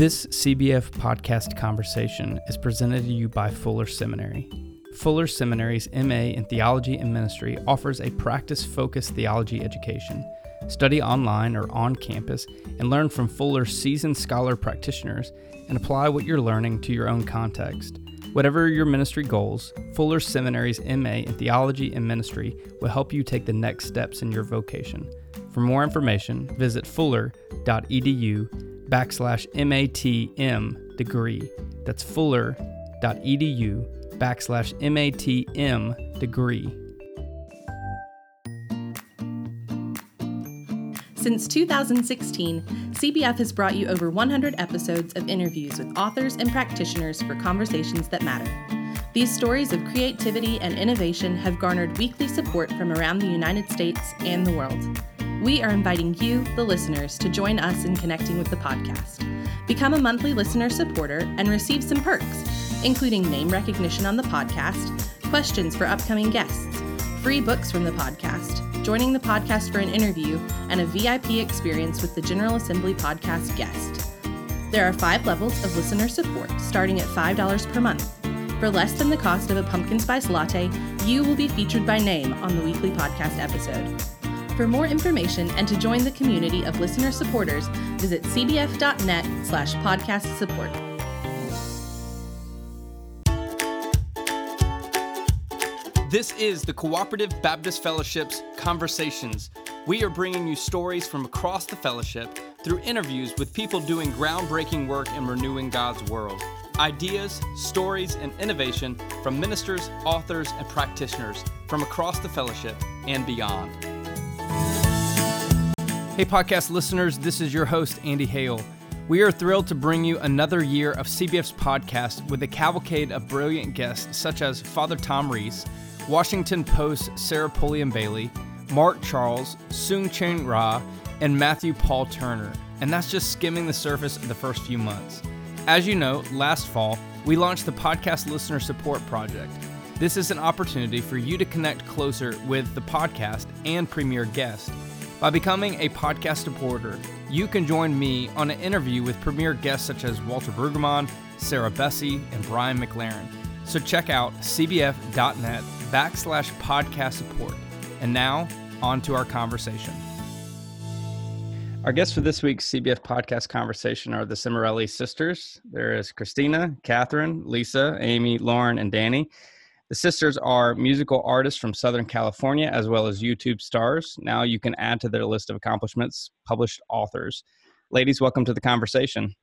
This CBF podcast conversation is presented to you by Fuller Seminary. Fuller Seminary's MA in Theology and Ministry offers a practice focused theology education. Study online or on campus and learn from Fuller's seasoned scholar practitioners and apply what you're learning to your own context. Whatever your ministry goals, Fuller Seminary's MA in Theology and Ministry will help you take the next steps in your vocation. For more information, visit fuller.edu backslash MATM degree. That's fuller.edu backslash MATM degree. Since 2016, CBF has brought you over 100 episodes of interviews with authors and practitioners for conversations that matter. These stories of creativity and innovation have garnered weekly support from around the United States and the world. We are inviting you, the listeners, to join us in connecting with the podcast. Become a monthly listener supporter and receive some perks, including name recognition on the podcast, questions for upcoming guests, free books from the podcast, joining the podcast for an interview, and a VIP experience with the General Assembly podcast guest. There are five levels of listener support, starting at $5 per month. For less than the cost of a pumpkin spice latte, you will be featured by name on the weekly podcast episode. For more information and to join the community of listener supporters, visit cbf.net slash podcast support. This is the Cooperative Baptist Fellowship's Conversations. We are bringing you stories from across the fellowship through interviews with people doing groundbreaking work in renewing God's world. Ideas, stories, and innovation from ministers, authors, and practitioners from across the fellowship and beyond. Hey, podcast listeners, this is your host, Andy Hale. We are thrilled to bring you another year of CBF's podcast with a cavalcade of brilliant guests such as Father Tom Reese, Washington Post Sarah Pulliam Bailey, Mark Charles, Soong-Chan Rah, and Matthew Paul Turner. And that's just skimming the surface of the first few months. As you know, last fall, we launched the Podcast Listener Support Project. This is an opportunity for you to connect closer with the podcast and premier guest. By becoming a podcast supporter, you can join me on an interview with premier guests such as Walter Brueggemann, Sarah Bessey, and Brian McLaren. So check out cbf.net backslash podcast support. And now, on to our conversation. Our guests for this week's CBF podcast conversation are the Cimorelli sisters. There is Christina, Katherine, Lisa, Amy, Lauren, and Dani. The sisters are musical artists from Southern California as well as YouTube stars. Now you can add to their list of accomplishments published authors. Ladies, welcome to the conversation.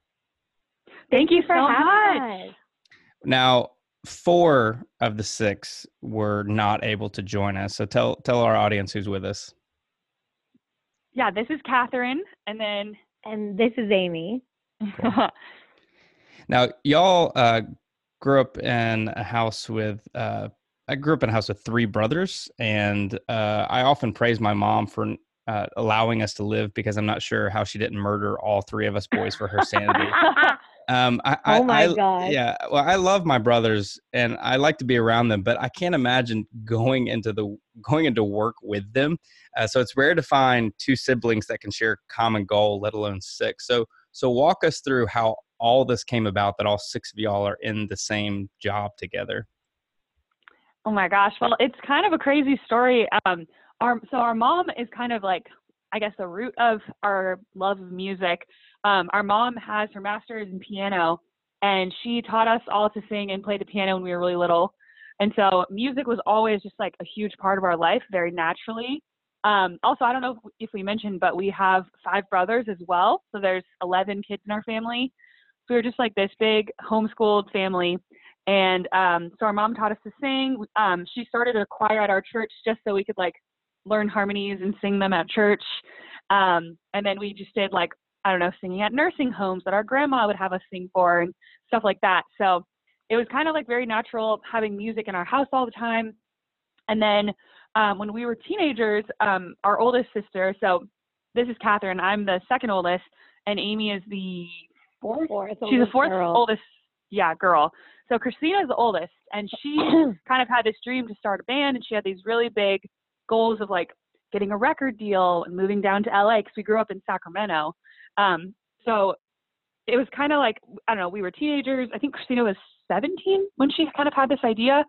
Thank you for so having us. Now, four of the six were not able to join us. So tell tell our audience who's with us. Yeah, this is Katherine, and then and this is Amy. now, y'all uh, grew up in a house with. Uh, I grew up in a house with three brothers, and uh, I often praise my mom for uh, allowing us to live because I'm not sure how she didn't murder all three of us boys for her sanity. Um, I, oh my I, god! Yeah, well, I love my brothers and I like to be around them, but I can't imagine going into the going into work with them. Uh, so it's rare to find two siblings that can share a common goal, let alone six. So so walk us through how all this came about. That all six of y'all are in the same job together. Oh my gosh! Well, it's kind of a crazy story. Um, our so our mom is kind of like I guess the root of our love of music. Um, our mom has her master's in piano, and she taught us all to sing and play the piano when we were really little. And so music was always just like a huge part of our life, very naturally. Um, also, I don't know if, we mentioned, but we have five brothers as well. So there's 11 kids in our family. We were just like this big homeschooled family. And um, so our mom taught us to sing. Um, she started a choir at our church just so we could like learn harmonies and sing them at church. Um, and then we just did like, I don't know, singing at nursing homes that our grandma would have us sing for and stuff like that. So it was kind of like very natural having music in our house all the time. And then um, when we were teenagers, um, our oldest sister, so this is Katherine, I'm the second oldest, and Amy is the fourth. fourth She's the fourth girl. oldest, yeah, girl. So Christina is the oldest, and she kind of had this dream to start a band, and she had these really big goals of like getting a record deal and moving down to LA because we grew up in Sacramento. Um, so it was kind of like I don't know. We were teenagers. I think Christina was 17 when she kind of had this idea,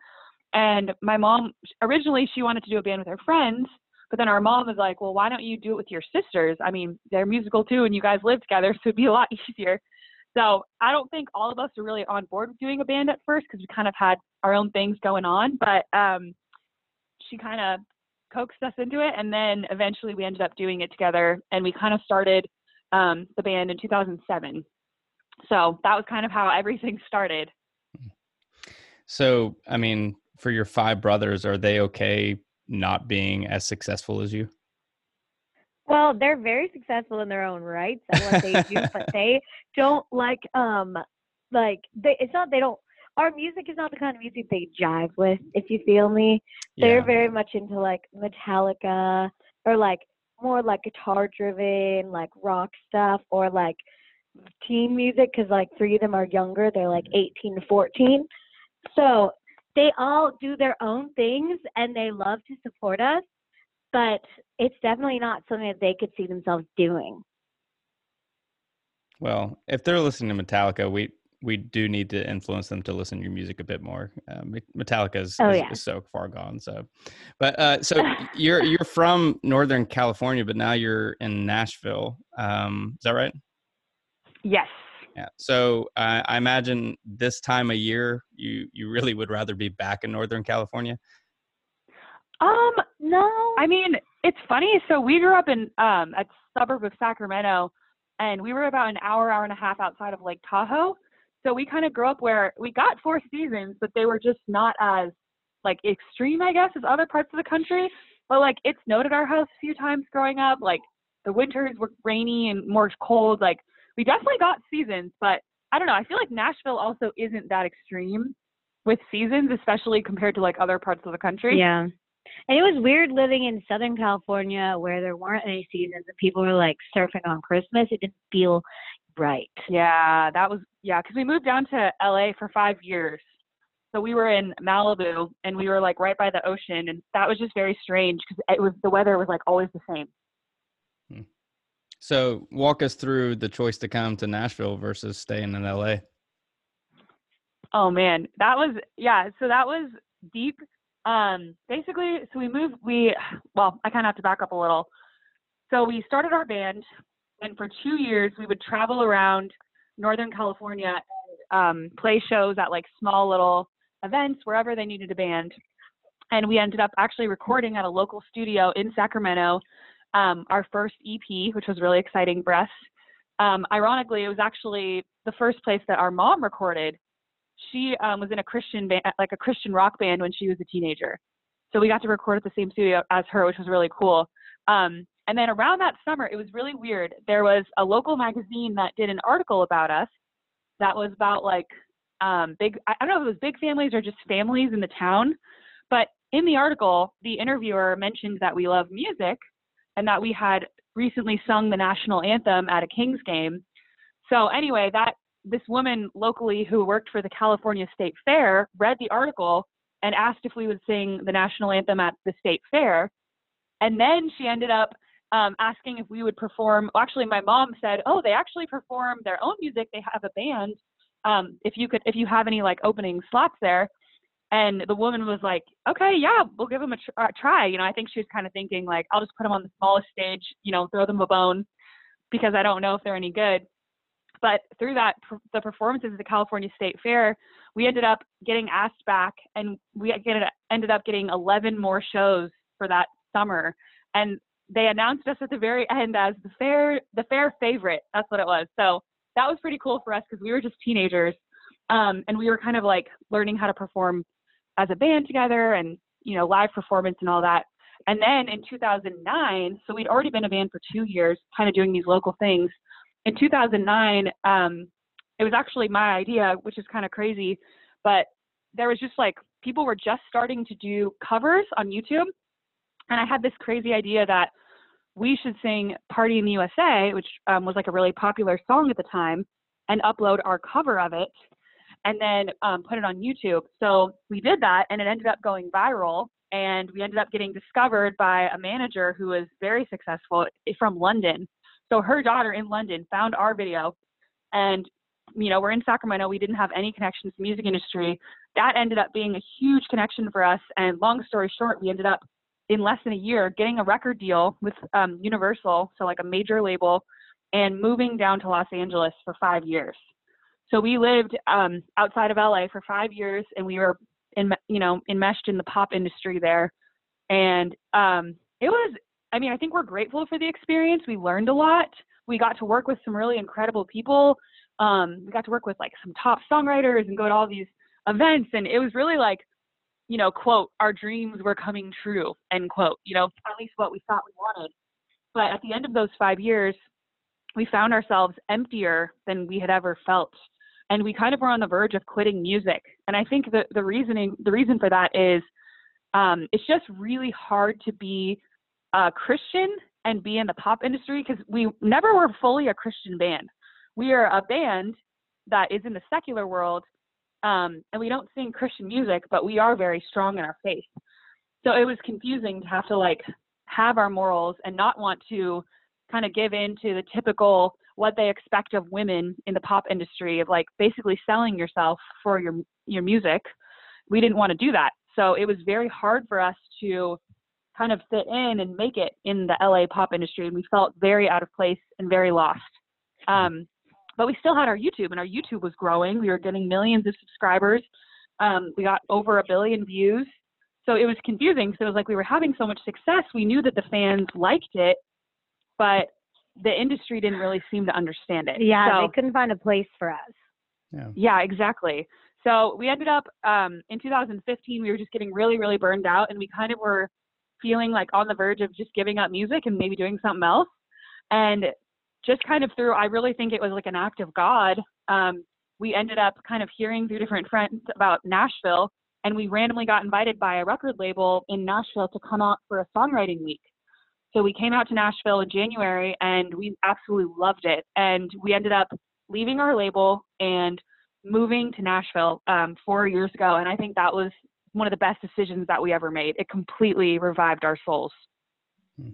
and my mom originally she wanted to do a band with her friends, but then our mom was like, well, why don't you do it with your sisters? I mean, they're musical too, and you guys live together, so it'd be a lot easier. So I don't think all of us are really on board with doing a band at first because we kind of had our own things going on. But um, she kind of coaxed us into it, and then eventually we ended up doing it together, and we kind of started um, the band in 2007. So that was kind of how everything started. So, I mean, for your five brothers, are they okay not being as successful as you? Well, they're very successful in their own rights at what they do, but they don't like um like they it's not they don't our music is not the kind of music they jive with, if you feel me. They're yeah. very much into like Metallica or like more like guitar driven, like rock stuff or like teen music because like three of them are younger. They're like 18 to 14. So they all do their own things and they love to support us, but it's definitely not something that they could see themselves doing. Well, if they're listening to Metallica, we we do need to influence them to listen to your music a bit more. Uh, Metallica is, oh, is, yeah. is, so far gone. So, but uh, so you're you're from Northern California, but now you're in Nashville. Um, is that right? Yes. Yeah. So uh, I imagine this time of year, you you really would rather be back in Northern California. Um, no. I mean, it's funny. So we grew up in um a suburb of Sacramento, and we were about an hour, hour and a half outside of Lake Tahoe. So we kind of grew up where we got four seasons, but they were just not as like extreme, I guess, as other parts of the country. But like it snowed at our house a few times growing up. Like the winters were rainy and more cold. Like we definitely got seasons, but I don't know. I feel like Nashville also isn't that extreme with seasons, especially compared to like other parts of the country. Yeah. And it was weird living in Southern California where there weren't any seasons and people were like surfing on Christmas. It didn't feel right. Yeah, that was yeah, because we moved down to LA for five years. So we were in Malibu and we were like right by the ocean and that was just very strange because it was the weather was like always the same. Hmm. So, walk us through the choice to come to Nashville versus staying in LA. Oh man, that was yeah. So that was deep. Um, basically, so we moved. We well, I kind of have to back up a little. So we started our band, and for two years we would travel around Northern California and um, play shows at like small little events wherever they needed a band. And we ended up actually recording at a local studio in Sacramento um, our first EP, which was really exciting us. Um, ironically, it was actually the first place that our mom recorded. She um, was in a Christian band, like a Christian rock band, when she was a teenager. So we got to record at the same studio as her, which was really cool. Um, and then around that summer, it was really weird. There was a local magazine that did an article about us that was about like um, big, I don't know if it was big families or just families in the town. But in the article, the interviewer mentioned that we love music and that we had recently sung the national anthem at a Kings game. So anyway, that this woman locally who worked for the California State Fair read the article and asked if we would sing the national anthem at the state fair. And then she ended up um, asking if we would perform. Well, actually, my mom said, "Oh, they actually perform their own music. They have a band. Um, if you could, if you have any like opening slots there." And the woman was like, okay, yeah, we'll give them a, tr- a try. You know, I think she was kind of thinking like, I'll just put them on the smallest stage, you know, throw them a bone because I don't know if they're any good. But through that, the performances at the California State Fair, we ended up getting asked back and we ended up getting 11 more shows for that summer. And they announced us at the very end as the fair, the fair favorite. That's what it was. So that was pretty cool for us because we were just teenagers. Um, and we were kind of like learning how to perform as a band together and you know live performance and all that and then in 2009 so we'd already been a band for two years kind of doing these local things in 2009 um, it was actually my idea which is kind of crazy but there was just like people were just starting to do covers on youtube and i had this crazy idea that we should sing party in the usa which um, was like a really popular song at the time and upload our cover of it and then um, put it on YouTube. So we did that, and it ended up going viral. And we ended up getting discovered by a manager who was very successful from London. So her daughter in London found our video and you know we're in Sacramento. We didn't have any connections to the music industry. That ended up being a huge connection for us. And long story short, we ended up in less than a year getting a record deal with um, Universal, so like a major label, and moving down to Los Angeles for five years. So we lived um, outside of LA for five years, and we were in you know enmeshed in the pop industry there, and um, it was. I mean, I think we're grateful for the experience. We learned a lot. We got to work with some really incredible people. Um, we got to work with like some top songwriters and go to all these events, and it was really like, you know, quote, our dreams were coming true, end quote. You know, at least what we thought we wanted. But at the end of those five years, we found ourselves emptier than we had ever felt and we kind of were on the verge of quitting music. And I think the the reasoning the reason for that is um, it's just really hard to be Christian and be in the pop industry because we never were fully a Christian band. We are a band that is in the secular world, um, and we don't sing Christian music, but we are very strong in our faith. So it was confusing to have to like have our morals and not want to kind of give in to the typical what they expect of women in the pop industry of like basically selling yourself for your your music we didn't want to do that so it was very hard for us to kind of fit in and make it in the LA pop industry and we felt very out of place and very lost um, but we still had our YouTube and our YouTube was growing we were getting millions of subscribers um, we got over a billion views so it was confusing so it was like we were having so much success we knew that the fans liked it but the industry didn't really seem to understand it. Yeah, so, they couldn't find a place for us. Yeah. Yeah, exactly. So we ended up um, in 2015. We were just getting really, really burned out, and we kind of were feeling like on the verge of just giving up music and maybe doing something else. And just kind of through, I really think it was like an act of God. Um, we ended up kind of hearing through different friends about Nashville, and we randomly got invited by a record label in Nashville to come out for a songwriting week. So we came out to Nashville in January and we absolutely loved it. And we ended up leaving our label and moving to Nashville um, four years ago. And I think that was one of the best decisions that we ever made. It completely revived our souls. Hmm.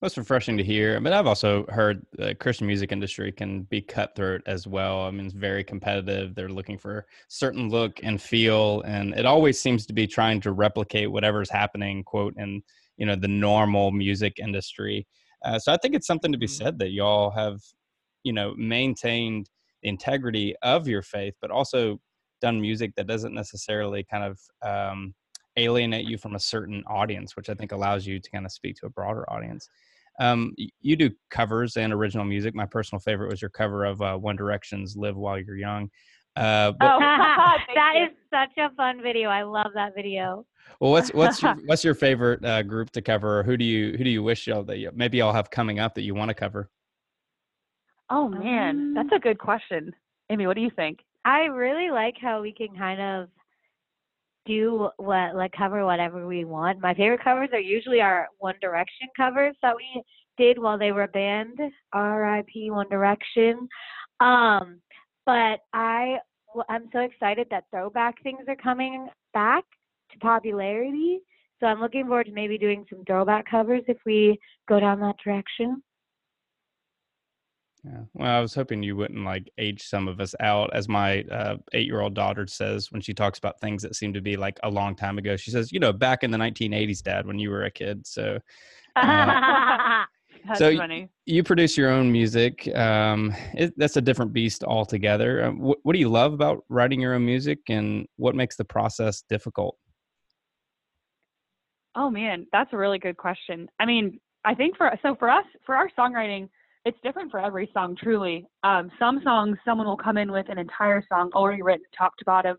Well, it's refreshing to hear. But I've also heard the Christian music industry can be cutthroat as well. I mean, it's very competitive. They're looking for certain look and feel, and it always seems to be trying to replicate whatever's happening, quote, in you know the normal music industry. Uh, so I think it's something to be mm-hmm. said that y'all have, you know, maintained the integrity of your faith, but also done music that doesn't necessarily kind of um, alienate you from a certain audience, which I think allows you to kind of speak to a broader audience. Um, you do covers and original music. My personal favorite was your cover of uh, One Direction's "Live While You're Young." Uh, but, oh, that is such a fun video. I love that video. Well, what's what's your, what's your favorite uh, group to cover? Who do you who do you wish y'all that you, maybe y'all have coming up that you want to cover? Oh man, um, that's a good question. Amy, what do you think? I really like how we can kind of do what like cover whatever we want. My favorite covers are usually our One Direction covers that we did while they were band. R.I.P. One Direction. Um, but I I'm so excited that throwback things are coming back to popularity. So I'm looking forward to maybe doing some throwback covers if we go down that direction. Yeah. Well, I was hoping you wouldn't like age some of us out, as my uh, eight-year-old daughter says when she talks about things that seem to be like a long time ago. She says, "You know, back in the 1980s, Dad, when you were a kid." So, uh, so funny. You produce your own music. Um, it, that's a different beast altogether. Um, wh- what do you love about writing your own music, and what makes the process difficult? Oh man, that's a really good question. I mean, I think for so for us for our songwriting, it's different for every song. Truly, um, some songs someone will come in with an entire song already written top to bottom,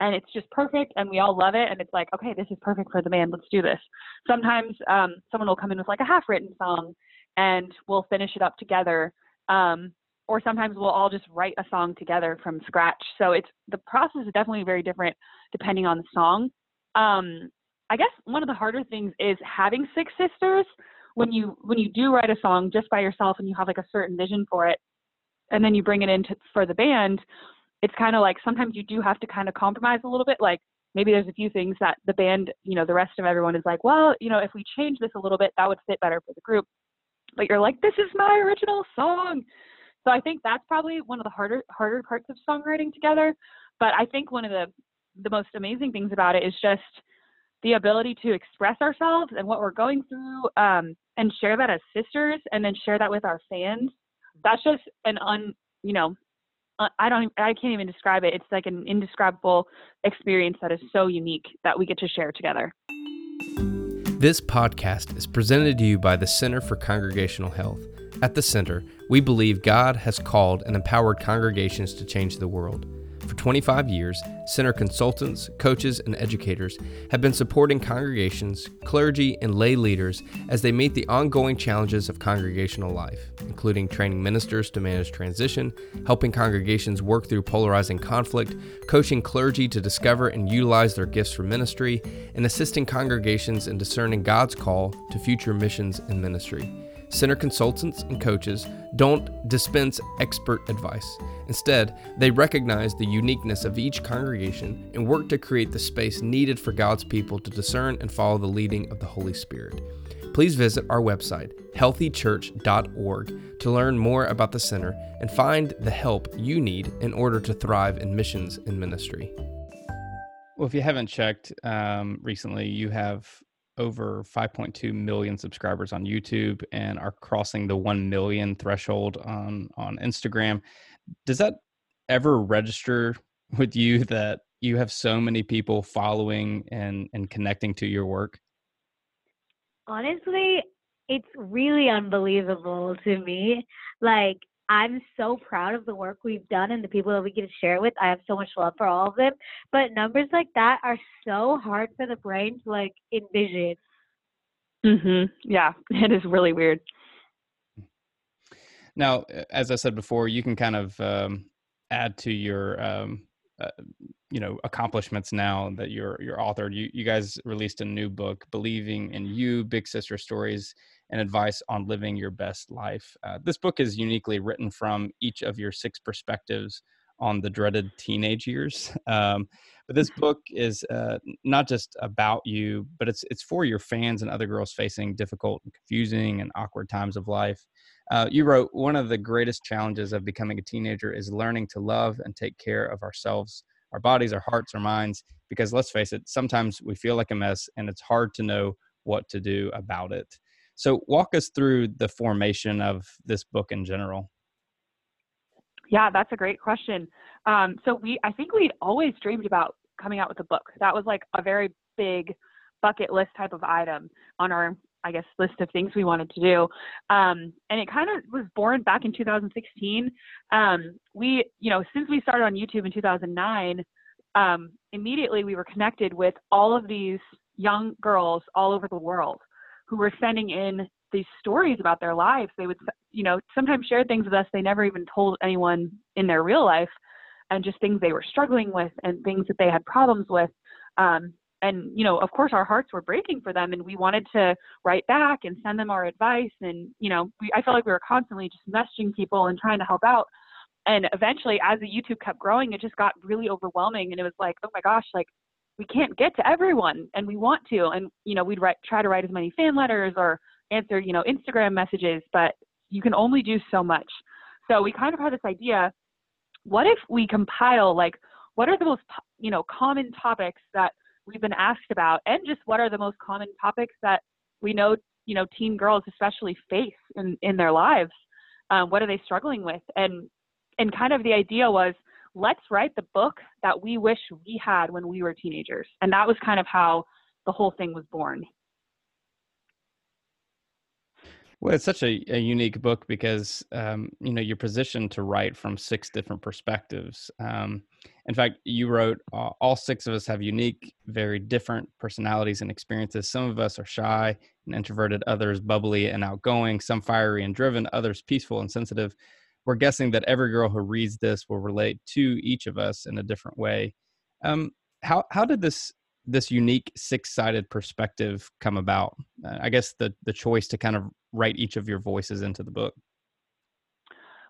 and it's just perfect, and we all love it, and it's like, okay, this is perfect for the band. Let's do this. Sometimes um, someone will come in with like a half-written song, and we'll finish it up together. Um, or sometimes we'll all just write a song together from scratch. So it's the process is definitely very different depending on the song. Um, I guess one of the harder things is having six sisters. When you when you do write a song just by yourself and you have like a certain vision for it, and then you bring it into for the band, it's kind of like sometimes you do have to kind of compromise a little bit. Like maybe there's a few things that the band, you know, the rest of everyone is like, well, you know, if we change this a little bit, that would fit better for the group. But you're like, this is my original song. So I think that's probably one of the harder harder parts of songwriting together. But I think one of the the most amazing things about it is just the ability to express ourselves and what we're going through um, and share that as sisters and then share that with our fans. That's just an un you know uh, I don't I can't even describe it. It's like an indescribable experience that is so unique that we get to share together. This podcast is presented to you by the Center for Congregational Health. At the Center, we believe God has called and empowered congregations to change the world. For 25 years, center consultants, coaches, and educators have been supporting congregations, clergy, and lay leaders as they meet the ongoing challenges of congregational life, including training ministers to manage transition, helping congregations work through polarizing conflict, coaching clergy to discover and utilize their gifts for ministry, and assisting congregations in discerning God's call to future missions and ministry. Center consultants and coaches don't dispense expert advice. Instead, they recognize the uniqueness of each congregation and work to create the space needed for God's people to discern and follow the leading of the Holy Spirit. Please visit our website, healthychurch.org, to learn more about the center and find the help you need in order to thrive in missions and ministry. Well, if you haven't checked um, recently, you have over 5.2 million subscribers on YouTube and are crossing the 1 million threshold on on Instagram. Does that ever register with you that you have so many people following and and connecting to your work? Honestly, it's really unbelievable to me. Like I'm so proud of the work we've done and the people that we get to share with. I have so much love for all of them. But numbers like that are so hard for the brain to like envision. Mm-hmm. Yeah, it is really weird. Now, as I said before, you can kind of um, add to your um, uh, you know accomplishments now that you're you're authored. You you guys released a new book, "Believing in You: Big Sister Stories and advice on living your best life. Uh, this book is uniquely written from each of your six perspectives on the dreaded teenage years. Um, but this book is uh, not just about you, but it's it's for your fans and other girls facing difficult, and confusing, and awkward times of life. Uh, you wrote one of the greatest challenges of becoming a teenager is learning to love and take care of ourselves, our bodies, our hearts, our minds. Because let's face it, sometimes we feel like a mess, and it's hard to know what to do about it. So, walk us through the formation of this book in general. Yeah, that's a great question. Um, so we, I think we'd always dreamed about coming out with a book. That was like a very big bucket list type of item on our, I guess, list of things we wanted to do. Um, and it kind of was born back in 2016. Um, we, you know, since we started on YouTube in 2009, um, immediately we were connected with all of these young girls all over the world who were sending in these stories about their lives. They would, you know, sometimes share things with us they never even told anyone in their real life, and just things they were struggling with and things that they had problems with. Um, and you know, of course, our hearts were breaking for them, and we wanted to write back and send them our advice. And you know, we, I felt like we were constantly just messaging people and trying to help out. And eventually, as the YouTube kept growing, it just got really overwhelming, and it was like, oh my gosh, like we can't get to everyone and we want to and you know we'd write try to write as many fan letters or answer you know instagram messages but you can only do so much. So we kind of had this idea what if we compile like what are the most you know common topics that we've been asked about and just what are the most common topics that we know you know teen girls especially face in in their lives um, what are they struggling with? And and kind of the idea was let's write the book that we wish we had when we were teenagers. And that was kind of how the whole thing was born. Well, it's such a, a unique book because um, you know you're positioned to write from six different perspectives. Um, in fact, you wrote uh, all six of us have unique, very different personalities and experiences. Some of us are shy and introverted, others bubbly and outgoing, some fiery and driven, others peaceful and sensitive we're guessing that every girl who reads this will relate to each of us in a different way. Um, how how did this this unique six sided perspective come about? Uh, I guess the the choice to kind of write each of your voices into the book.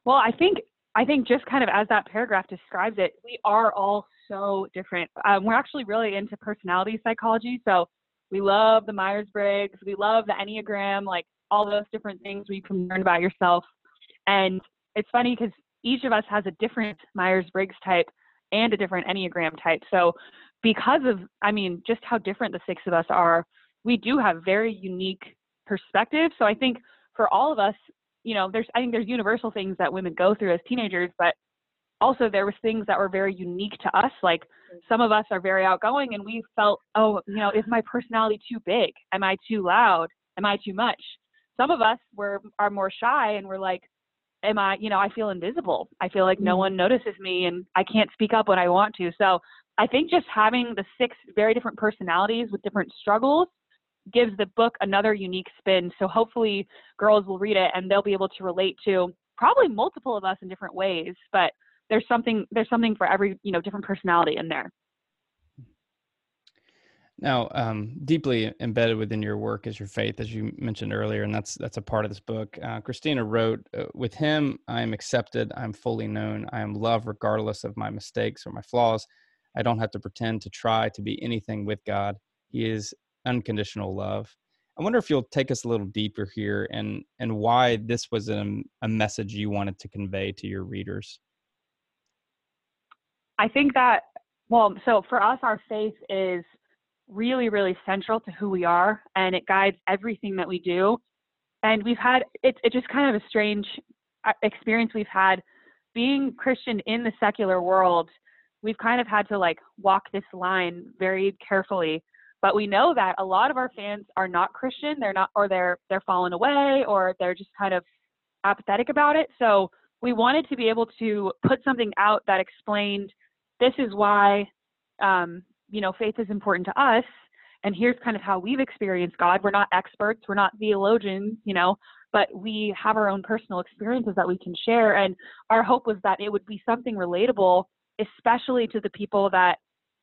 Well, I think I think just kind of as that paragraph describes it, we are all so different. Um, we're actually really into personality psychology, so we love the Myers Briggs, we love the Enneagram, like all those different things where you can learn about yourself. And it's funny because each of us has a different Myers Briggs type and a different Enneagram type. So, because of, I mean, just how different the six of us are, we do have very unique perspectives. So, I think for all of us, you know, there's, I think there's universal things that women go through as teenagers, but also there was things that were very unique to us. Like mm. some of us are very outgoing and we felt, oh, you know, is my personality too big? Am I too loud? Am I too much? Some of us were are more shy and we're like, am I, you know, I feel invisible. I feel like no mm-hmm. one notices me and I can't speak up when I want to. So I think just having the six very different personalities with different struggles gives the book another unique spin. So hopefully girls will read it and they'll be able to relate to probably multiple of us in different ways, but there's something there's something for every, you know, different personality in there. Now, um, deeply embedded within your work is your faith, as you mentioned earlier, and that's that's a part of this book. Uh, Christina wrote, uh, "With Him, I am accepted. I am fully known. I am loved, regardless of my mistakes or my flaws. I don't have to pretend to try to be anything with God. He is unconditional love." I wonder if you'll take us a little deeper here, and and why this was a, a message you wanted to convey to your readers. I think that well, so for us, our faith is really, really central to who we are and it guides everything that we do. And we've had, it's, it's just kind of a strange uh, experience we've had being Christian in the secular world. We've kind of had to like walk this line very carefully. But we know that a lot of our fans are not Christian. They're not, or they're, they're fallen away or they're just kind of apathetic about it. So we wanted to be able to put something out that explained this is why um, you know, faith is important to us. And here's kind of how we've experienced God. We're not experts, we're not theologians, you know, but we have our own personal experiences that we can share. And our hope was that it would be something relatable, especially to the people that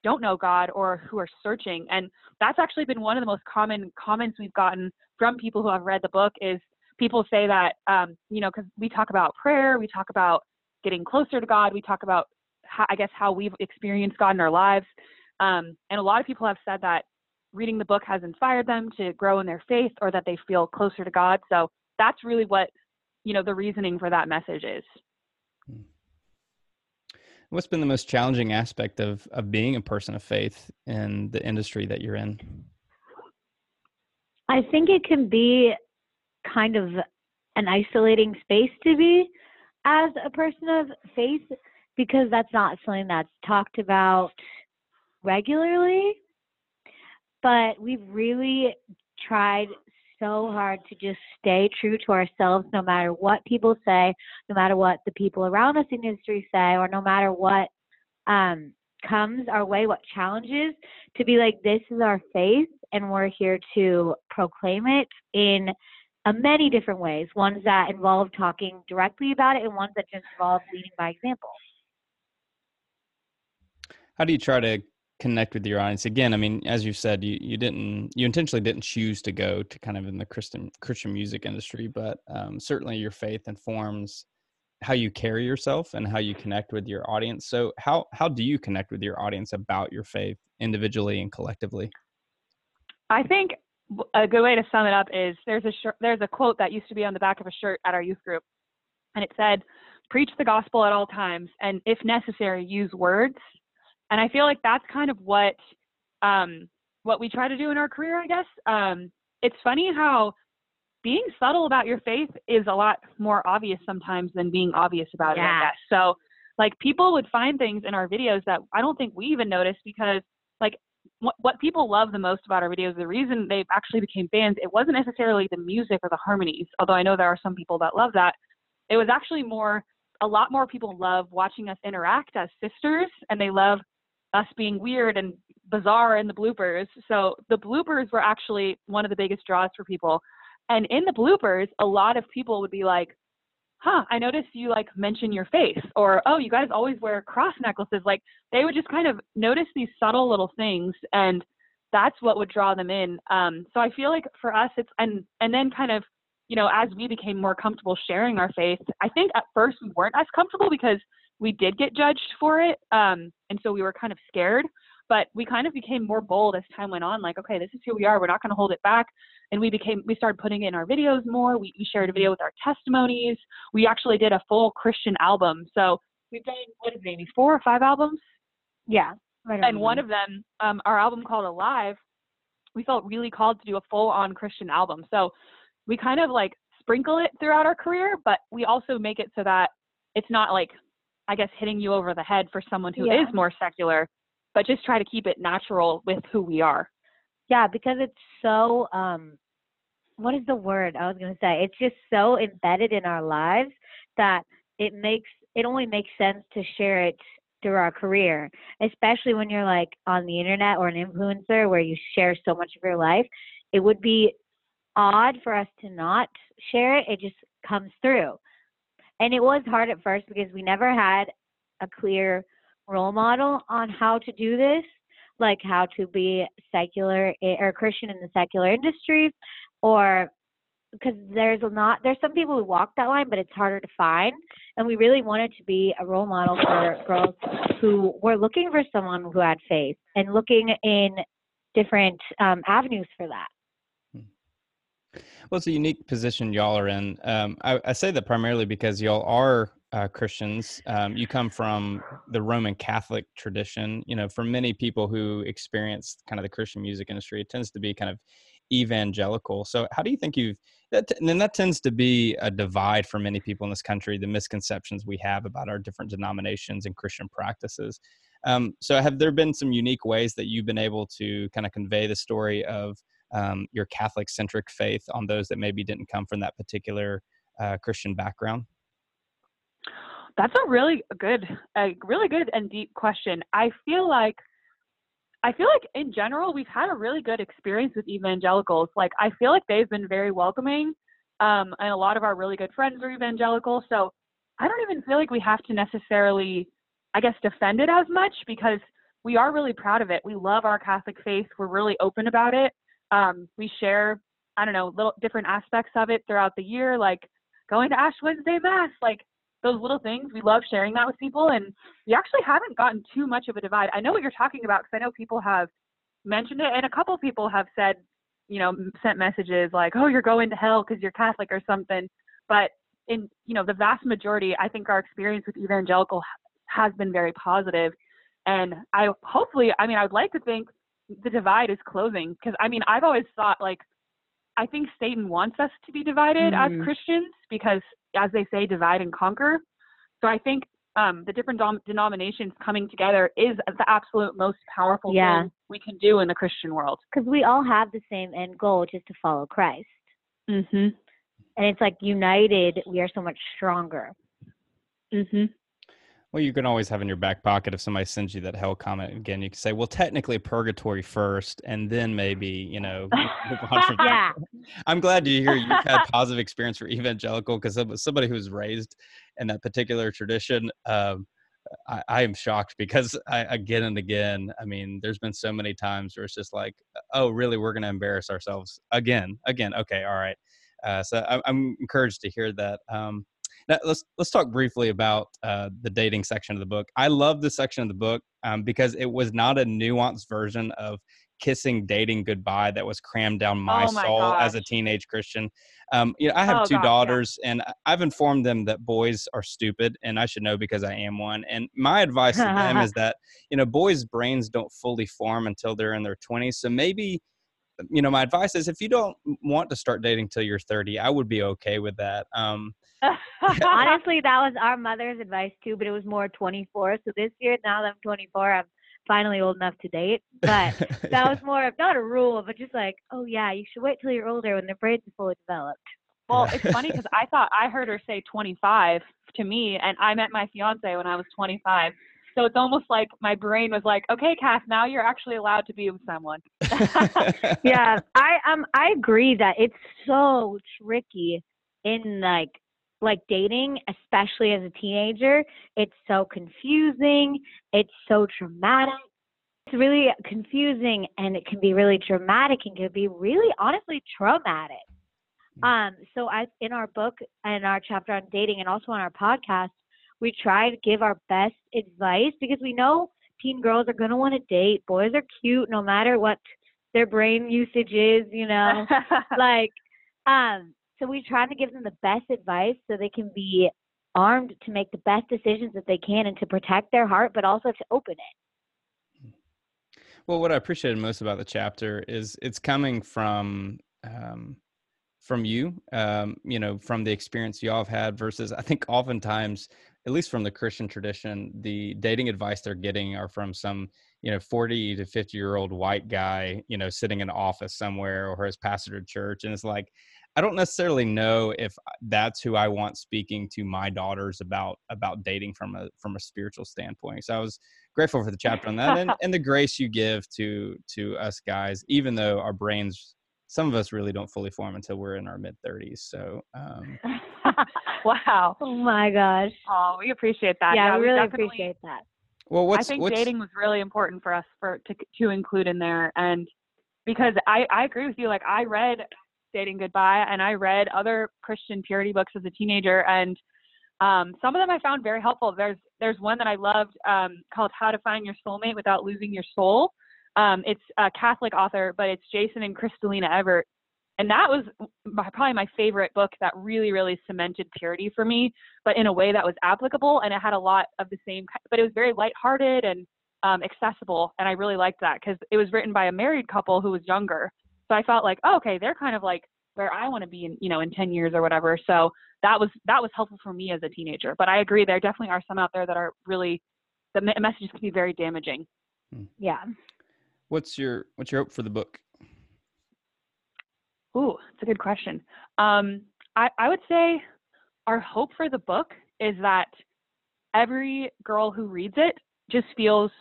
don't know God or who are searching. And that's actually been one of the most common comments we've gotten from people who have read the book is people say that, um, you know, because we talk about prayer, we talk about getting closer to God, we talk about, how, I guess, how we've experienced God in our lives. Um, and a lot of people have said that reading the book has inspired them to grow in their faith or that they feel closer to God. So that's really what, you know, the reasoning for that message is. Hmm. What's been the most challenging aspect of, of being a person of faith in the industry that you're in? I think it can be kind of an isolating space to be as a person of faith because that's not something that's talked about regularly, but we've really tried so hard to just stay true to ourselves no matter what people say, no matter what the people around us in industry say, or no matter what um, comes our way, what challenges, to be like, this is our faith, and we're here to proclaim it in uh, many different ways. Ones that involve talking directly about it, and ones that just involve leading by example. How do you try to connect with your audience. Again i mean as you said you, you didn't you intentionally didn't choose to go to kind of in the christian christian music industry but um, certainly your faith informs how you carry yourself and how you connect with your audience. So how how do you connect with your audience about your faith individually and collectively? I think a good way to sum it up is there's a sh- there's a quote that used to be on the back of a shirt at our youth group and it said preach the gospel at all times and if necessary use words and I feel like that's kind of what um, what we try to do in our career, I guess. Um, it's funny how being subtle about your faith is a lot more obvious sometimes than being obvious about yeah. it, I guess. So like people would find things in our videos that I don't think we even noticed because like what, what people love the most about our videos, the reason they actually became fans, it wasn't necessarily the music or the harmonies, although I know there are some people that love that. It was actually more, a lot more people love watching us interact as sisters and they love us being weird and bizarre in the bloopers. So the bloopers were actually one of the biggest draws for people. And in the bloopers, a lot of people would be like, huh, I noticed you like mention your face, or oh, you guys always wear cross necklaces. Like they would just kind of notice these subtle little things, and that's what would draw them in. Um, so I feel like for us, it's and and then kind of, you know, as we became more comfortable sharing our faith, I think at first we weren't as comfortable because we did get judged for it. Um, and so we were kind of scared, but we kind of became more bold as time went on. Like, okay, this is who we are. We're not going to hold it back. and we became we started putting in our videos more. We, we shared a video with our testimonies. We actually did a full Christian album. So we've done what is it, maybe four or five albums. Yeah. Right And one of them, um, our album called Alive, we felt really called to do a full on Christian album. So we kind of like sprinkle it throughout our career, but we also make it so that it's not like, I guess, hitting you over the head for someone who is Yeah. more secular, but just try to keep it natural with who we are. Yeah, because it's so um what is the word I was gonna say? It's just so embedded in our lives that it makes it only makes sense to share it through our career, especially when you're like on the internet or an influencer where you share so much of your life. It would be odd for us to not share it. It just comes through. And it was hard at first because we never had a clear role model on how to do this like how to be secular or Christian in the secular industry, or because there's a not there's some people who walk that line, but it's harder to find. And we really wanted to be a role model for girls who were looking for someone who had faith and looking in different um, avenues for that. Well, it's a unique position y'all are in. Um, I, I say that primarily because y'all are uh, Christians. Um, you come from the Roman Catholic tradition. You know, for many people who experience kind of the Christian music industry, it tends to be kind of evangelical. So, how do you think you've? That, and that tends to be a divide for many people in this country. The misconceptions we have about our different denominations and Christian practices. Um, so, have there been some unique ways that you've been able to kind of convey the story of um, your Catholic centric faith on those that maybe didn't come from that particular uh, Christian background? That's a really good, a really good and deep question. I feel like, I feel like in general we've had a really good experience with evangelicals. Like I feel like they've been very welcoming, um, and a lot of our really good friends are evangelical. So I don't even feel like we have to necessarily, I guess, defend it as much because we are really proud of it. We love our Catholic faith. We're really open about it. Um, we share, I don't know, little different aspects of it throughout the year, like going to Ash Wednesday Mass, like those little things. We love sharing that with people, and we actually haven't gotten too much of a divide. I know what you're talking about because I know people have mentioned it, and a couple people have said, you know, sent messages like, "Oh, you're going to hell because you're Catholic or something." But in you know the vast majority, I think our experience with evangelical has been very positive, and I hopefully, I mean, I would like to think the divide is closing because I mean, I've always thought like. I think Satan wants us to be divided Mhm. as Christians because, as they say, divide and conquer. So I think um, the different dom- denominations coming together is the absolute most powerful Yeah. thing we can do in the Christian world. Because we all have the same end goal, which is to follow Christ. Mm-hmm. And it's like united, we are so much stronger. Mm-hmm. Well, you can always have in your back pocket if somebody sends you that hell comment again. You can say, "Well, technically purgatory first, and then maybe you know." move on from there." Yeah. I'm glad to hear you've had positive experience for evangelical because somebody who was raised in that particular tradition. Um, I, I am shocked because I, again and again, I mean, there's been so many times where it's just like, oh, really, we're going to embarrass ourselves again, again. Okay, all right. Uh, so I, I'm encouraged to hear that. Um, now let's let's talk briefly about uh, the dating section of the book. I love this section of the book um, because it was not a nuanced version of kissing dating goodbye that was crammed down my, Oh my soul as a teenage Christian. Um, you know, I have Oh two gosh, yeah. daughters, and I've informed them that boys are stupid, and I should know because I am one. And my advice to them is that you know, boys' brains don't fully form until they're in their twenties. So maybe, you know, my advice is if you don't want to start dating till you're 30, I would be okay with that. Um, Honestly, that was our mother's advice too, but it was more 24. So this year, now that I'm 24, I'm finally old enough to date. But that was more of not a rule, but just like, oh yeah, you should wait till you're older when the brains are fully developed. well, it's funny because I thought I heard her say 25 to me, and I met my fiance when I was 25. So it's almost like my brain was like, okay, Cass, now you're actually allowed to be with someone. yeah, I um I agree that it's so tricky in like like dating, especially as a teenager. It's so confusing. It's so traumatic. It's really confusing and it can be really dramatic and can be really honestly traumatic. Um, so I in our book and our chapter on dating and also on our podcast, we try to give our best advice because we know teen girls are gonna want to date. Boys are cute no matter what their brain usage is, you know. like um so we try to give them the best advice so they can be armed to make the best decisions that they can and to protect their heart but also to open it well what i appreciated most about the chapter is it's coming from um, from you um, you know from the experience y'all have had versus i think oftentimes at least from the christian tradition the dating advice they're getting are from some you know 40 to 50 year old white guy you know sitting in an office somewhere or has pastored church and it's like i don't necessarily know if uh, that's who i want speaking to my daughters about about dating from a from a spiritual standpoint. So i was grateful for the chapter on that and, and the grace you give to to us guys even though our brains some of us really don't fully form until we're in our mid 30s so um wow oh my gosh oh we appreciate that yeah, yeah we really appreciate that well, what's, I think what's... dating was really important for us for to to include in there, and because I I agree with you. Like I read Dating Goodbye, and I read other Christian purity books as a teenager, and um, some of them I found very helpful. There's there's one that I loved um, called How to Find Your Soulmate Without Losing Your Soul. Um, it's a Catholic author, but it's Jason and Crystalina Evert. and that was my, probably my favorite book that really really cemented purity for me but in a way that was applicable and it had a lot of the same but it was very lighthearted and um, accessible and i really liked that because it was written by a married couple who was younger. So i felt like oh, okay they're kind of like where i want to be in you know in 10 years or whatever. So that was that was helpful for me as a teenager. But i agree there definitely are some out there that are really the messages can be very damaging. Hmm. yeah what's your what's your hope for the book Ooh, it's a good question. Um, I, I would say our hope for the book is that every girl who reads it just feels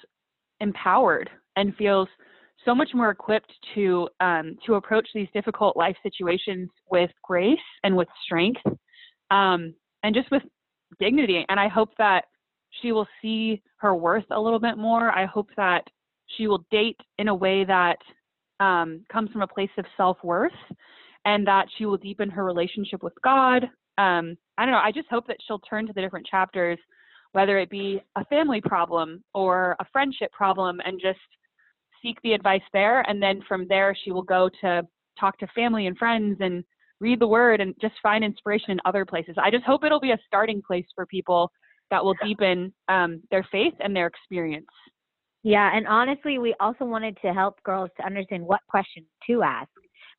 empowered and feels so much more equipped to um, to approach these difficult life situations with grace and with strength um, and just with dignity. And I hope that she will see her worth a little bit more. I hope that she will date in a way that um, comes from a place of self worth and that she will deepen her relationship with God. Um, I don't know. I just hope that she'll turn to the different chapters, whether it be a family problem or a friendship problem, and just seek the advice there. And then from there, she will go to talk to family and friends and read the word and just find inspiration in other places. I just hope it'll be a starting place for people that will deepen um, their faith and their experience. Yeah, and honestly, we also wanted to help girls to understand what questions to ask.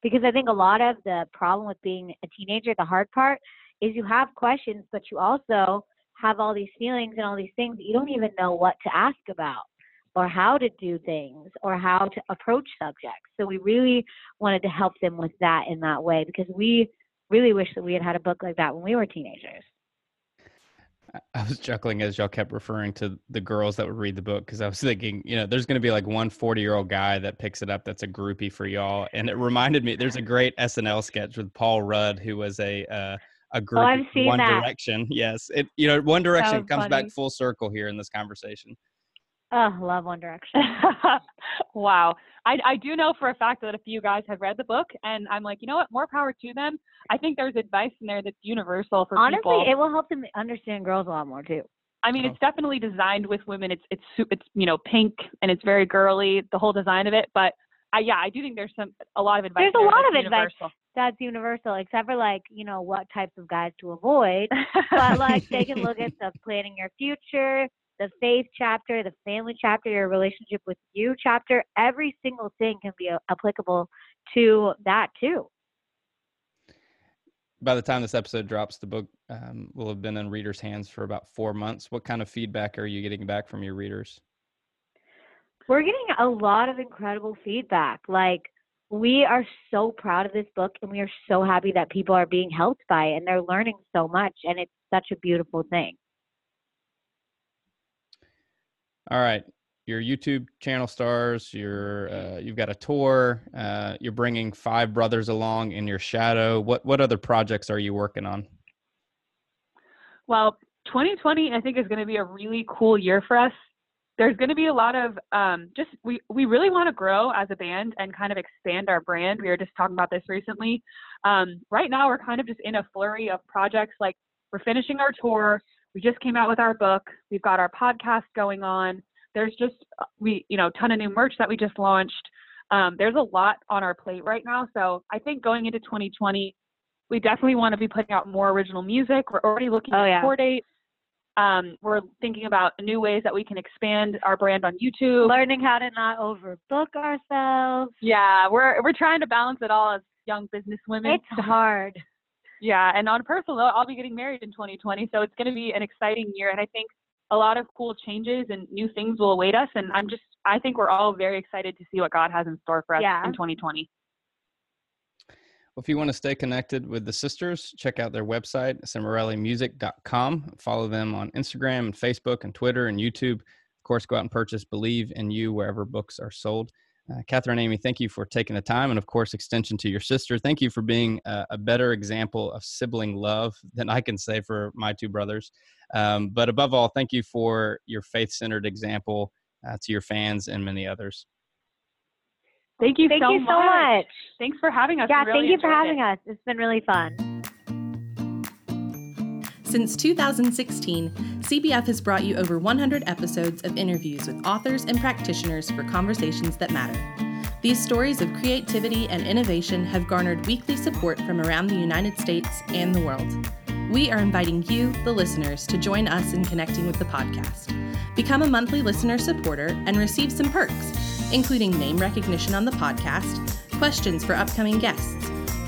Because I think a lot of the problem with being a teenager, the hard part, is you have questions, but you also have all these feelings and all these things that you don't even know what to ask about or how to do things or how to approach subjects. So we really wanted to help them with that in that way because we really wish that we had had a book like that when we were teenagers. I was chuckling as y'all kept referring to the girls that would read the book because I was thinking, you know, there's going to be like one 40 year old guy that picks it up that's a groupie for y'all. And it reminded me, there's a great SNL sketch with Paul Rudd, who was a, uh, a group oh, One that. Direction. Yes. It, you know, One Direction comes funny. back full circle here in this conversation. Oh, love One Direction. wow. I, I do know for a fact that a few guys have read the book, and I'm like, you know what? More power to them. I think there's advice in there that's universal for Honestly, people. it will help them understand girls a lot more too. I mean, it's oh. definitely designed with women. It's it's it's you know pink and it's very girly, the whole design of it. But I, yeah, I do think there's some a lot of advice. There's a lot of universal. advice that's universal, except for like you know what types of guys to avoid. but like they can look at the planning your future, the faith chapter, the family chapter, your relationship with you chapter, every single thing can be applicable to that too. By the time this episode drops, the book um, will have been in readers' hands for about four months. What kind of feedback are you getting back from your readers? We're getting a lot of incredible feedback. Like, we are so proud of this book and we are so happy that people are being helped by it and they're learning so much. And it's such a beautiful thing. All right, your YouTube channel stars. You're uh, you've got a tour. Uh, you're bringing five brothers along in your shadow. What what other projects are you working on? Well, 2020 I think is going to be a really cool year for us. There's going to be a lot of um, just we we really want to grow as a band and kind of expand our brand. We were just talking about this recently. Um, right now, we're kind of just in a flurry of projects. Like we're finishing our tour we just came out with our book. We've got our podcast going on. There's just uh, we, you know, ton of new merch that we just launched. Um, there's a lot on our plate right now. So I think going into 2020, we definitely want to be putting out more original music. We're already looking Oh, at yeah. tour dates. Um, we're thinking about new ways that we can expand our brand on YouTube. Learning how to not overbook ourselves. Yeah, we're we're trying to balance it all as young business women. It's hard. Yeah, and on a personal note, I'll be getting married in 2020, so it's going to be an exciting year, and I think a lot of cool changes and new things will await us. And I'm just, I think we're all very excited to see what God has in store for us Yeah. in 2020. Well, if you want to stay connected with the sisters, check out their website, cimorellimusic.com. Follow them on Instagram and Facebook and Twitter and YouTube. Of course, go out and purchase Believe in You wherever books are sold. Uh, Katherine Amy, thank you for taking the time. And of course, extension to your sister. Thank you for being a, a better example of sibling love than I can say for my two brothers. Um, but above all, thank you for your faith centered example uh, to your fans and many others. Thank you Thank so you much. so much. Thanks for having us. Yeah, really thank you for having it. us. It's been really fun. Since 2016, CBF has brought you over 100 episodes of interviews with authors and practitioners for conversations that matter. These stories of creativity and innovation have garnered weekly support from around the United States and the world. We are inviting you, the listeners, to join us in connecting with the podcast. Become a monthly listener supporter and receive some perks, including name recognition on the podcast, questions for upcoming guests,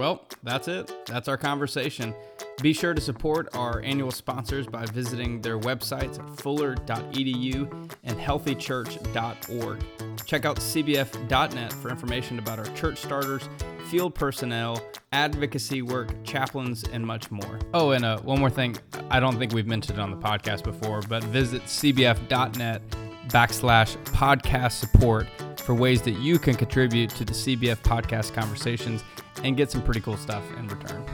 Well, that's it. That's our conversation. Be sure to support our annual sponsors by visiting their websites at fuller.edu and healthychurch.org. Check out cbf.net for information about our church starters, field personnel, advocacy work, chaplains, and much more. Oh, and uh, one more thing. I don't think we've mentioned it on the podcast before, but visit cbf.net backslash podcast support for ways that you can contribute to the CBF podcast conversations and get some pretty cool stuff in return.